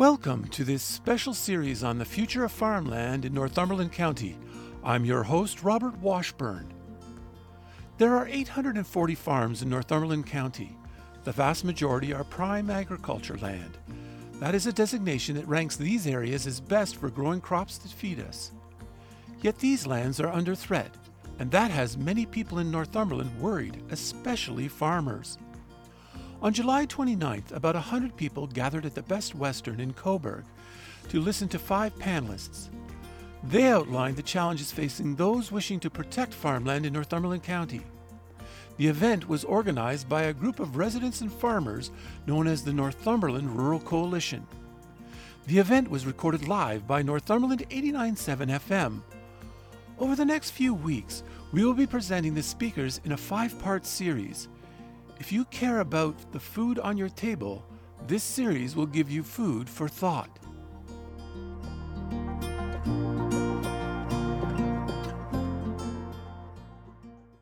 Welcome to this special series on the future of farmland in Northumberland County. I'm your host, Robert Washburn. There are 840 farms in Northumberland County. The vast majority are prime agriculture land. That is a designation that ranks these areas as best for growing crops that feed us. Yet these lands are under threat, and that has many people in Northumberland worried, especially farmers. On July 29th, about 100 people gathered at the Best Western in Cobourg to listen to five panelists. They outlined the challenges facing those wishing to protect farmland in Northumberland County. The event was organized by a group of residents and farmers known as the Northumberland Rural Coalition. The event was recorded live by Northumberland 89.7 FM. Over the next few weeks, we will be presenting the speakers in a five part series. If you care about the food on your table, this series will give you food for thought.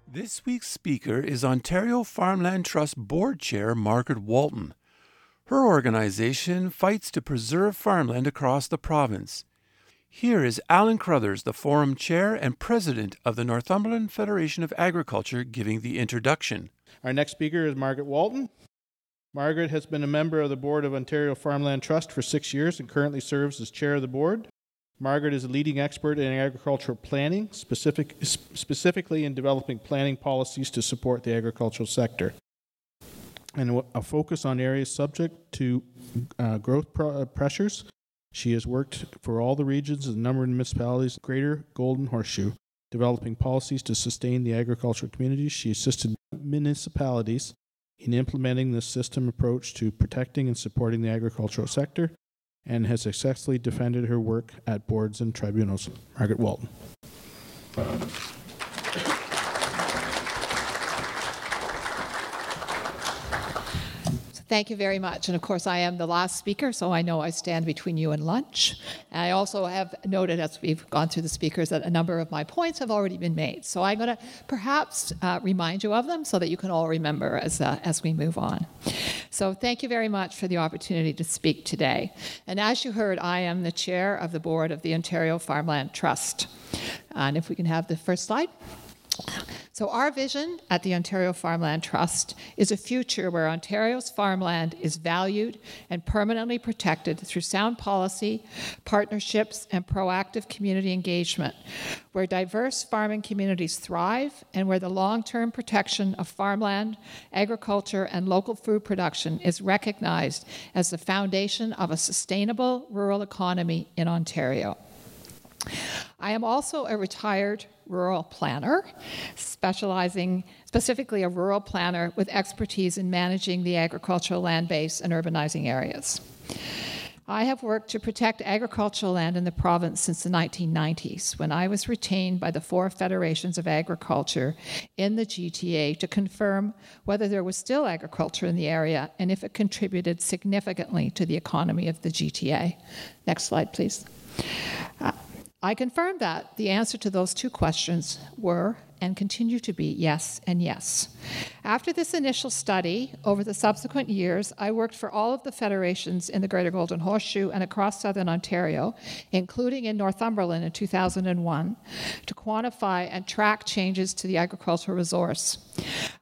This week's speaker is Ontario Farmland Trust Board Chair Margaret Walton. Her organization fights to preserve farmland across the province. Here is Alan Crothers, the Forum Chair and President of the Northumberland Federation of Agriculture, giving the introduction. Our next speaker is Margaret Walton. Margaret has been a member of the board of Ontario Farmland Trust for six years and currently serves as chair of the board. Margaret is a leading expert in agricultural planning, specific, specifically in developing planning policies to support the agricultural sector, and a focus on areas subject to uh, growth pro- uh, pressures. She has worked for all the regions and a number of municipalities, Greater Golden Horseshoe, developing policies to sustain the agricultural communities. She assisted municipalities in implementing the system approach to protecting and supporting the agricultural sector and has successfully defended her work at boards and tribunals. Margaret Walton. Thank you very much. And of course, I am the last speaker, so I know I stand between you and lunch. And I also have noted as we've gone through the speakers that a number of my points have already been made. So I'm going to perhaps uh, remind you of them so that you can all remember as, uh, as we move on. So thank you very much for the opportunity to speak today. And as you heard, I am the chair of the board of the Ontario Farmland Trust. And if we can have the first slide. So, our vision at the Ontario Farmland Trust is a future where Ontario's farmland is valued and permanently protected through sound policy, partnerships, and proactive community engagement, where diverse farming communities thrive and where the long term protection of farmland, agriculture, and local food production is recognized as the foundation of a sustainable rural economy in Ontario. I am also a retired rural planner, specializing specifically a rural planner with expertise in managing the agricultural land base and urbanizing areas. I have worked to protect agricultural land in the province since the 1990s, when I was retained by the four federations of agriculture in the GTA to confirm whether there was still agriculture in the area and if it contributed significantly to the economy of the GTA. Next slide, please. I confirmed that the answer to those two questions were and continue to be yes and yes. After this initial study, over the subsequent years, I worked for all of the federations in the Greater Golden Horseshoe and across southern Ontario, including in Northumberland in 2001, to quantify and track changes to the agricultural resource.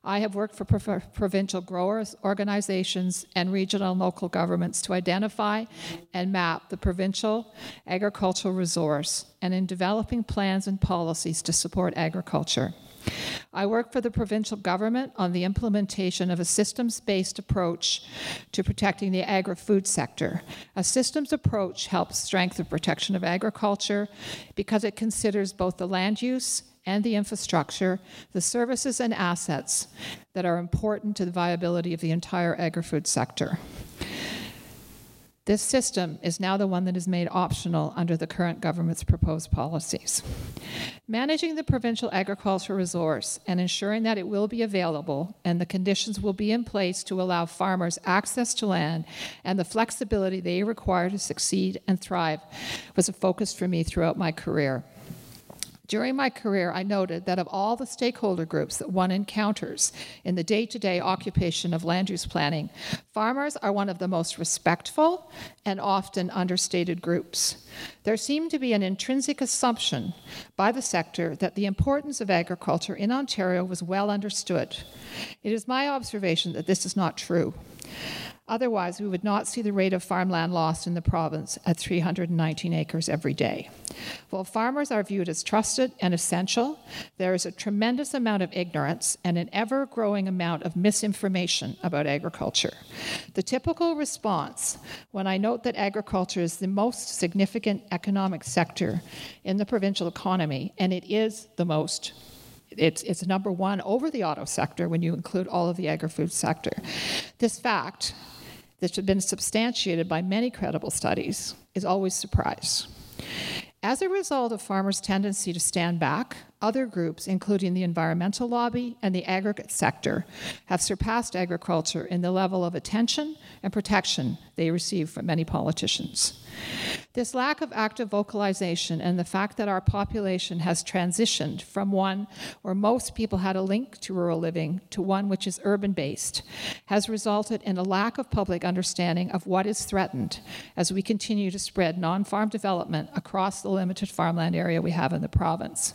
I have worked for pro- provincial growers, organizations, and regional and local governments to identify and map the provincial agricultural resource and in developing plans and policies to support agriculture. I work for the provincial government on the implementation of a systems based approach to protecting the agri food sector. A systems approach helps strengthen protection of agriculture because it considers both the land use and the infrastructure, the services and assets that are important to the viability of the entire agri food sector. This system is now the one that is made optional under the current government's proposed policies. Managing the provincial agricultural resource and ensuring that it will be available and the conditions will be in place to allow farmers access to land and the flexibility they require to succeed and thrive was a focus for me throughout my career. During my career, I noted that of all the stakeholder groups that one encounters in the day to day occupation of land use planning, farmers are one of the most respectful and often understated groups. There seemed to be an intrinsic assumption by the sector that the importance of agriculture in Ontario was well understood. It is my observation that this is not true. Otherwise, we would not see the rate of farmland lost in the province at 319 acres every day. While farmers are viewed as trusted and essential, there is a tremendous amount of ignorance and an ever growing amount of misinformation about agriculture. The typical response when I note that agriculture is the most significant economic sector in the provincial economy, and it is the most it's, it's number one over the auto sector when you include all of the agri-food sector. This fact that's been substantiated by many credible studies is always surprise. As a result of farmers' tendency to stand back, other groups, including the environmental lobby and the aggregate sector, have surpassed agriculture in the level of attention and protection they receive from many politicians. This lack of active vocalization and the fact that our population has transitioned from one where most people had a link to rural living to one which is urban based has resulted in a lack of public understanding of what is threatened as we continue to spread non farm development across the limited farmland area we have in the province.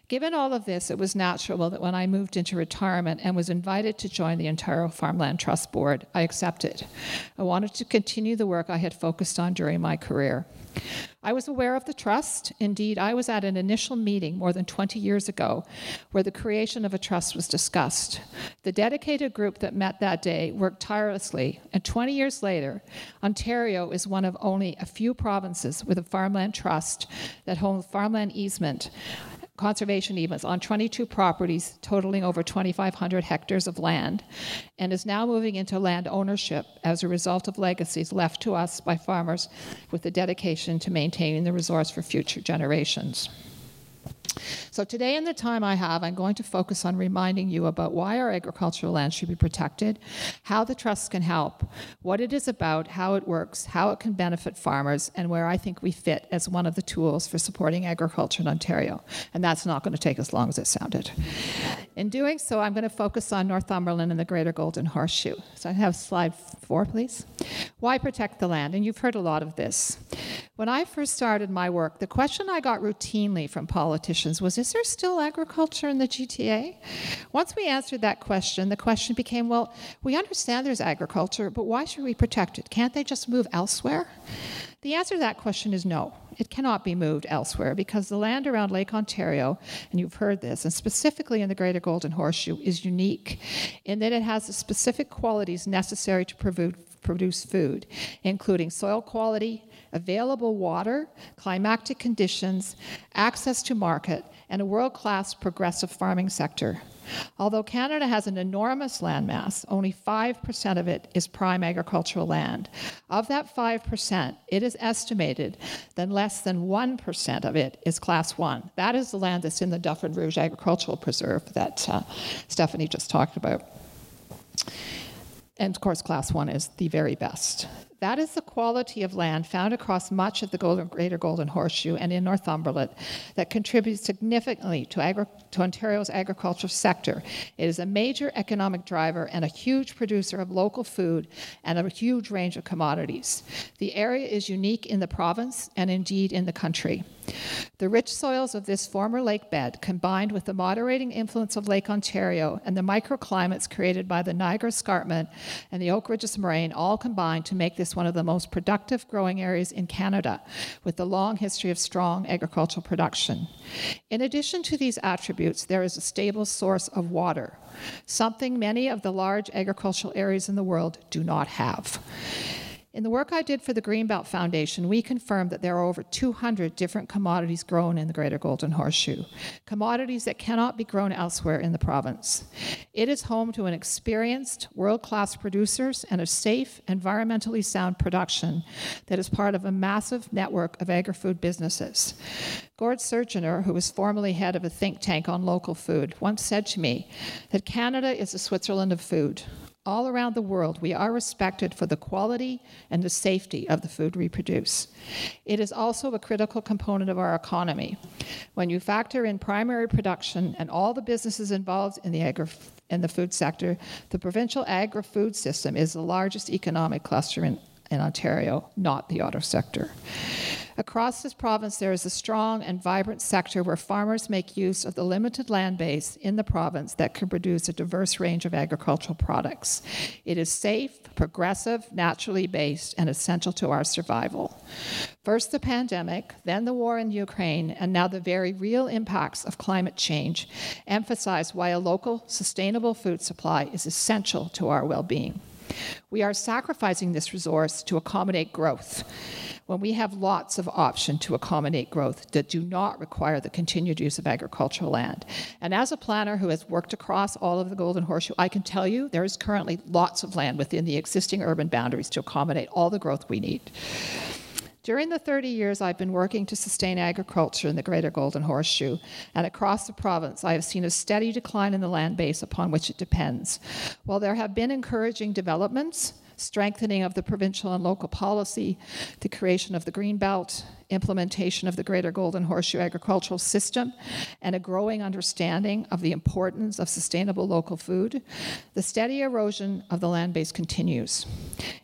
Given all of this, it was natural that when I moved into retirement and was invited to join the Ontario Farmland Trust Board, I accepted. I wanted to continue the work I had focused on during my career. I was aware of the trust. Indeed, I was at an initial meeting more than 20 years ago where the creation of a trust was discussed. The dedicated group that met that day worked tirelessly, and 20 years later, Ontario is one of only a few provinces with a farmland trust that holds farmland easement conservation easements on 22 properties totaling over 2,500 hectares of land and is now moving into land ownership as a result of legacies left to us by farmers with the dedication to maintaining the resource for future generations. So today in the time I have, I'm going to focus on reminding you about why our agricultural land should be protected, how the trust can help, what it is about, how it works, how it can benefit farmers, and where I think we fit as one of the tools for supporting agriculture in Ontario. And that's not going to take as long as it sounded. In doing so, I'm going to focus on Northumberland and the Greater Golden Horseshoe. So I have slide four, please. Why protect the land? And you've heard a lot of this. When I first started my work, the question I got routinely from politicians was Is there still agriculture in the GTA? Once we answered that question, the question became Well, we understand there's agriculture, but why should we protect it? Can't they just move elsewhere? The answer to that question is no. It cannot be moved elsewhere because the land around Lake Ontario, and you've heard this, and specifically in the Greater Golden Horseshoe, is unique in that it has the specific qualities necessary to produce food, including soil quality, available water, climatic conditions, access to market, and a world class progressive farming sector. Although Canada has an enormous landmass, only 5% of it is prime agricultural land. Of that 5%, it is estimated that less than 1% of it is Class 1. That is the land that's in the Duffins Rouge Agricultural Preserve that uh, Stephanie just talked about. And of course, Class 1 is the very best. That is the quality of land found across much of the Golden, Greater Golden Horseshoe and in Northumberland that contributes significantly to, agri- to Ontario's agricultural sector. It is a major economic driver and a huge producer of local food and a huge range of commodities. The area is unique in the province and indeed in the country. The rich soils of this former lake bed, combined with the moderating influence of Lake Ontario and the microclimates created by the Niagara Escarpment and the Oak Ridges Moraine, all combine to make this one of the most productive growing areas in Canada, with a long history of strong agricultural production. In addition to these attributes, there is a stable source of water, something many of the large agricultural areas in the world do not have. In the work I did for the Greenbelt Foundation, we confirmed that there are over 200 different commodities grown in the Greater Golden Horseshoe, commodities that cannot be grown elsewhere in the province. It is home to an experienced, world class producers and a safe, environmentally sound production that is part of a massive network of agri food businesses. Gord Surgeoner, who was formerly head of a think tank on local food, once said to me that Canada is the Switzerland of food. All around the world, we are respected for the quality and the safety of the food we produce. It is also a critical component of our economy. When you factor in primary production and all the businesses involved in the agri in the food sector, the provincial agri food system is the largest economic cluster in, in Ontario, not the auto sector. Across this province, there is a strong and vibrant sector where farmers make use of the limited land base in the province that can produce a diverse range of agricultural products. It is safe, progressive, naturally based, and essential to our survival. First the pandemic, then the war in Ukraine, and now the very real impacts of climate change emphasize why a local, sustainable food supply is essential to our well being. We are sacrificing this resource to accommodate growth when we have lots of option to accommodate growth that do not require the continued use of agricultural land. And as a planner who has worked across all of the Golden Horseshoe, I can tell you there is currently lots of land within the existing urban boundaries to accommodate all the growth we need. During the 30 years I've been working to sustain agriculture in the Greater Golden Horseshoe and across the province, I have seen a steady decline in the land base upon which it depends. While there have been encouraging developments, strengthening of the provincial and local policy, the creation of the Green Belt, implementation of the Greater Golden Horseshoe agricultural system, and a growing understanding of the importance of sustainable local food, the steady erosion of the land base continues.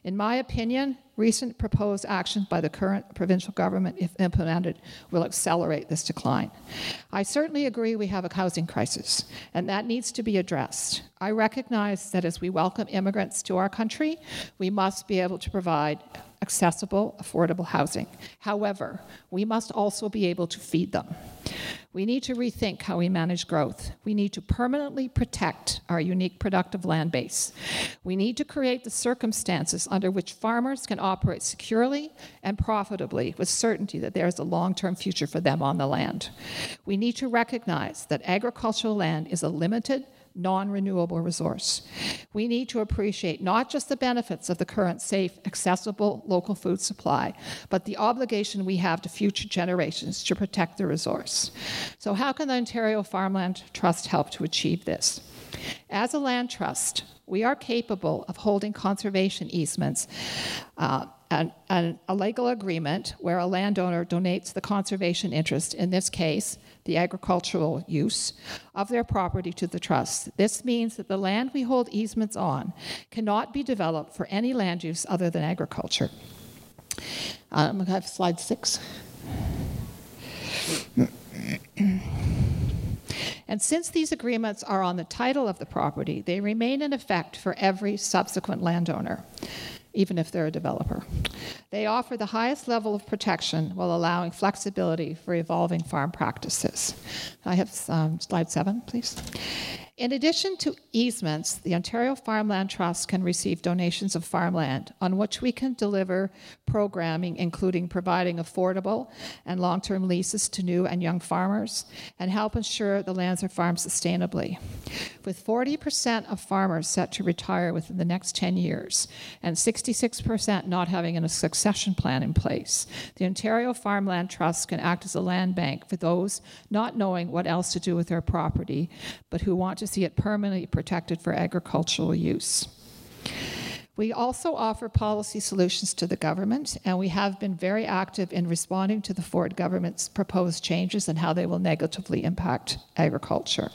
In my opinion, recent proposed actions by the current provincial government, if implemented, will accelerate this decline. I certainly agree we have a housing crisis, and that needs to be addressed. I recognize that as we welcome immigrants to our country, we must be able to provide accessible, affordable housing. However, we must also be able to feed them. We need to rethink how we manage growth. We need to permanently protect our unique productive land base. We need to create the circumstances under which farmers can operate securely and profitably with certainty that there is a long term future for them on the land. We need to recognize that agricultural land is a limited non renewable resource. We need to appreciate not just the benefits of the current safe, accessible local food supply, but the obligation we have to future generations to protect the resource. So, how can the Ontario Farmland Trust help to achieve this? As a land trust, we are capable of holding conservation easements uh, and, and, a legal agreement where a landowner donates the conservation interest, in this case, the agricultural use of their property to the trust. This means that the land we hold easements on cannot be developed for any land use other than agriculture. I'm going to have slide six. And since these agreements are on the title of the property, they remain in effect for every subsequent landowner even if they're a developer. They offer the highest level of protection while allowing flexibility for evolving farm practices. I have um, slide seven, please. In addition to easements, the Ontario Farmland Trust can receive donations of farmland on which we can deliver programming, including providing affordable and long term leases to new and young farmers, and help ensure the lands are farmed sustainably. With 40% of farmers set to retire within the next 10 years and 66% not having a succession plan in place, the Ontario Farmland Trust can act as a land bank for those not knowing what else to do with their property, but who want to see it permanently protected for agricultural use. We also offer policy solutions to the government, and we have been very active in responding to the Ford government's proposed changes and how they will negatively impact agriculture.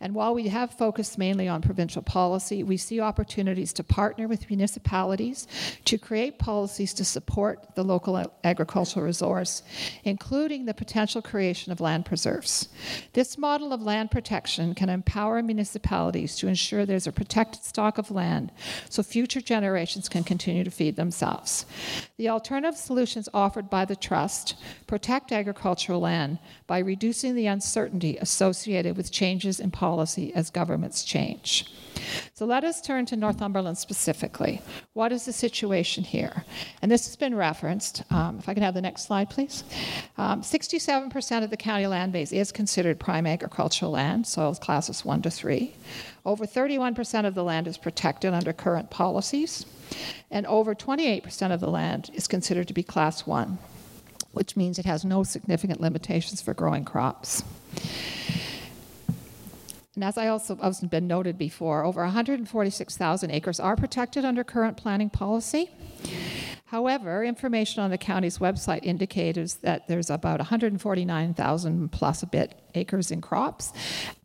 And while we have focused mainly on provincial policy, we see opportunities to partner with municipalities to create policies to support the local agricultural resource, including the potential creation of land preserves. This model of land protection can empower municipalities to ensure there's a protected stock of land so future generations can continue to feed themselves. The alternative solutions offered by the Trust protect agricultural land by reducing the uncertainty associated with changes in policy policy as governments change. So let us turn to Northumberland specifically. What is the situation here? And this has been referenced. Um, if I can have the next slide, please. Um, 67% of the county land base is considered prime agricultural land, soils classes 1 to 3. Over 31% of the land is protected under current policies, and over 28% of the land is considered to be class 1, which means it has no significant limitations for growing crops. And as I also has been noted before, over 146,000 acres are protected under current planning policy. However, information on the county's website indicates that there's about 149,000 plus a bit acres in crops,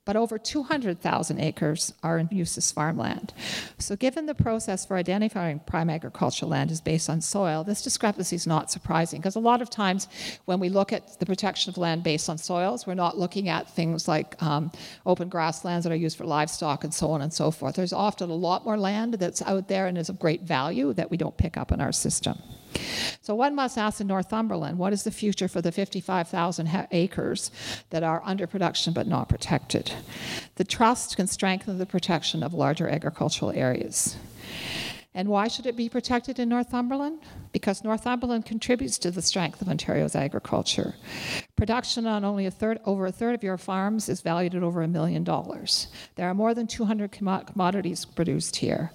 but over 200,000 acres are in use as farmland. So, given the process for identifying prime agricultural land is based on soil, this discrepancy is not surprising because a lot of times when we look at the protection of land based on soils, we're not looking at things like um, open grasslands that are used for livestock and so on and so forth. There's often a lot more land that's out there and is of great value that we don't pick up in our system. So one must ask in Northumberland, what is the future for the 55,000 ha- acres that are under production but not protected? The trust can strengthen the protection of larger agricultural areas. And why should it be protected in Northumberland? Because Northumberland contributes to the strength of Ontario's agriculture. Production on only a third, over a third of your farms is valued at over a million dollars. There are more than 200 commodities produced here.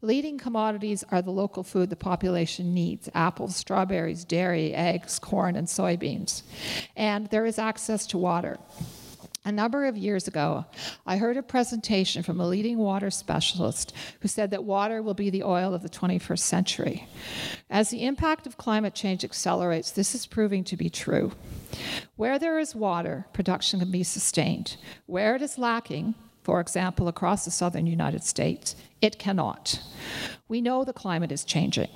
Leading commodities are the local food the population needs apples, strawberries, dairy, eggs, corn, and soybeans. And there is access to water. A number of years ago, I heard a presentation from a leading water specialist who said that water will be the oil of the 21st century. As the impact of climate change accelerates, this is proving to be true. Where there is water, production can be sustained. Where it is lacking, for example, across the southern United States, it cannot. We know the climate is changing.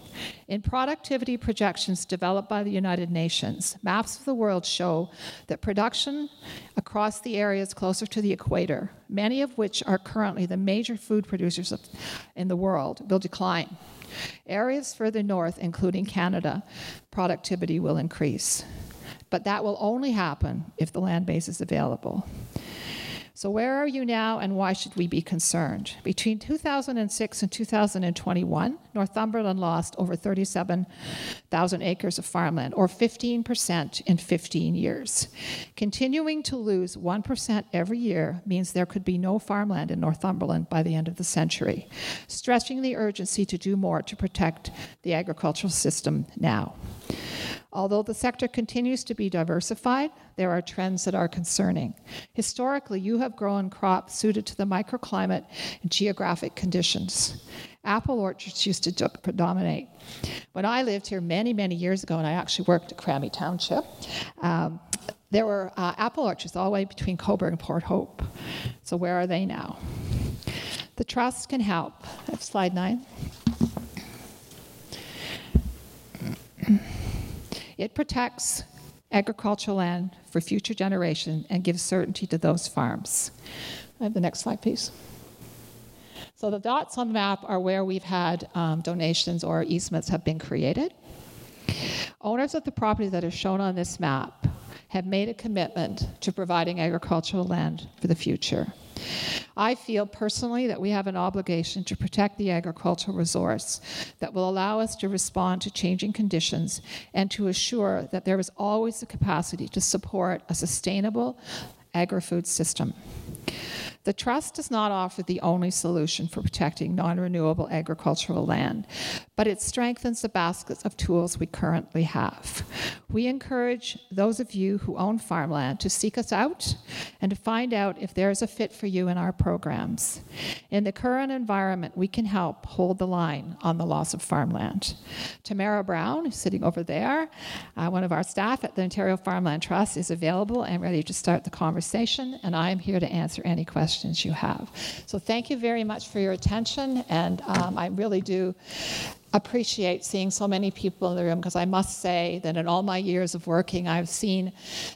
In productivity projections developed by the United Nations, maps of the world show that production across the areas closer to the equator, many of which are currently the major food producers of, in the world, will decline. Areas further north, including Canada, productivity will increase. But that will only happen if the land base is available. So, where are you now and why should we be concerned? Between 2006 and 2021, Northumberland lost over 37,000 acres of farmland, or 15% in 15 years. Continuing to lose 1% every year means there could be no farmland in Northumberland by the end of the century, stretching the urgency to do more to protect the agricultural system now. Although the sector continues to be diversified, there are trends that are concerning. Historically, you have grown crops suited to the microclimate and geographic conditions. Apple orchards used to predominate. When I lived here many, many years ago, and I actually worked at Cramahe Township, um, there were uh, apple orchards all the way between Cobourg and Port Hope. So, where are they now? The trust can help. Slide nine. It protects agricultural land for future generation and gives certainty to those farms. I have the next slide, please. So the dots on the map are where we've had um, donations or easements have been created. Owners of the property that are shown on this map have made a commitment to providing agricultural land for the future. I feel personally that we have an obligation to protect the agricultural resource that will allow us to respond to changing conditions and to assure that there is always the capacity to support a sustainable agri food system. The trust does not offer the only solution for protecting non renewable agricultural land, but it strengthens the baskets of tools we currently have. We encourage those of you who own farmland to seek us out and to find out if there is a fit for you in our programs. In the current environment, we can help hold the line on the loss of farmland. Tamara Brown, sitting over there, uh, one of our staff at the Ontario Farmland Trust, is available and ready to start the conversation, and I am here to answer any questions questions you have. So thank you very much for your attention, and um, I really do appreciate seeing so many people in the room because I must say that in all my years of working, I've seen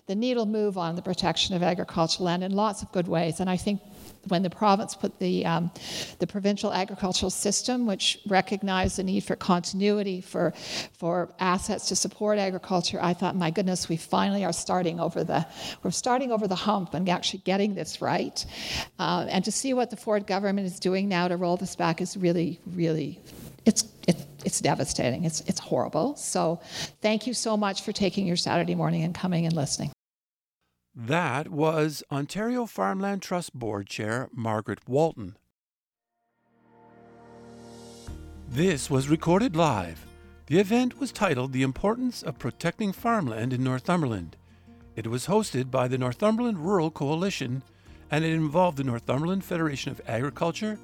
the needle move on the protection of agricultural land in lots of good ways, and I think when the province put the, um, the provincial agricultural system, which recognized the need for continuity for, for assets to support agriculture, I thought, my goodness, we finally are starting over the, we're starting over the hump and actually getting this right. Uh, and to see what the Ford government is doing now to roll this back is really, really, it's, it, it's devastating. It's, it's horrible. So thank you so much for taking your Saturday morning and coming and listening. That was Ontario Farmland Trust Board Chair Margaret Walton. This was recorded live. The event was titled The Importance of Protecting Farmland in Northumberland. It was hosted by the Northumberland Rural Coalition and it involved the Northumberland Federation of Agriculture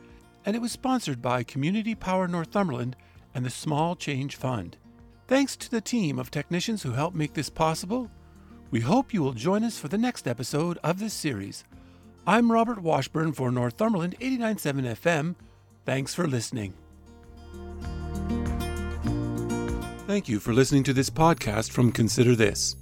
and it was sponsored by Community Power Northumberland and the Small Change Fund. Thanks to the team of technicians who helped make this possible we hope you will join us for the next episode of this series. I'm Robert Washburn for Northumberland 89.7 FM. Thanks for listening. Thank you for listening to this podcast from Consider This.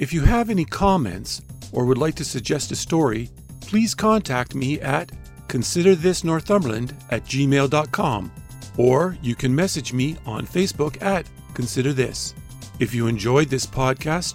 If you have any comments or would like to suggest a story, please contact me at considerthisnorthumberland at gmail.com or you can message me on Facebook at Consider This. If you enjoyed this podcast,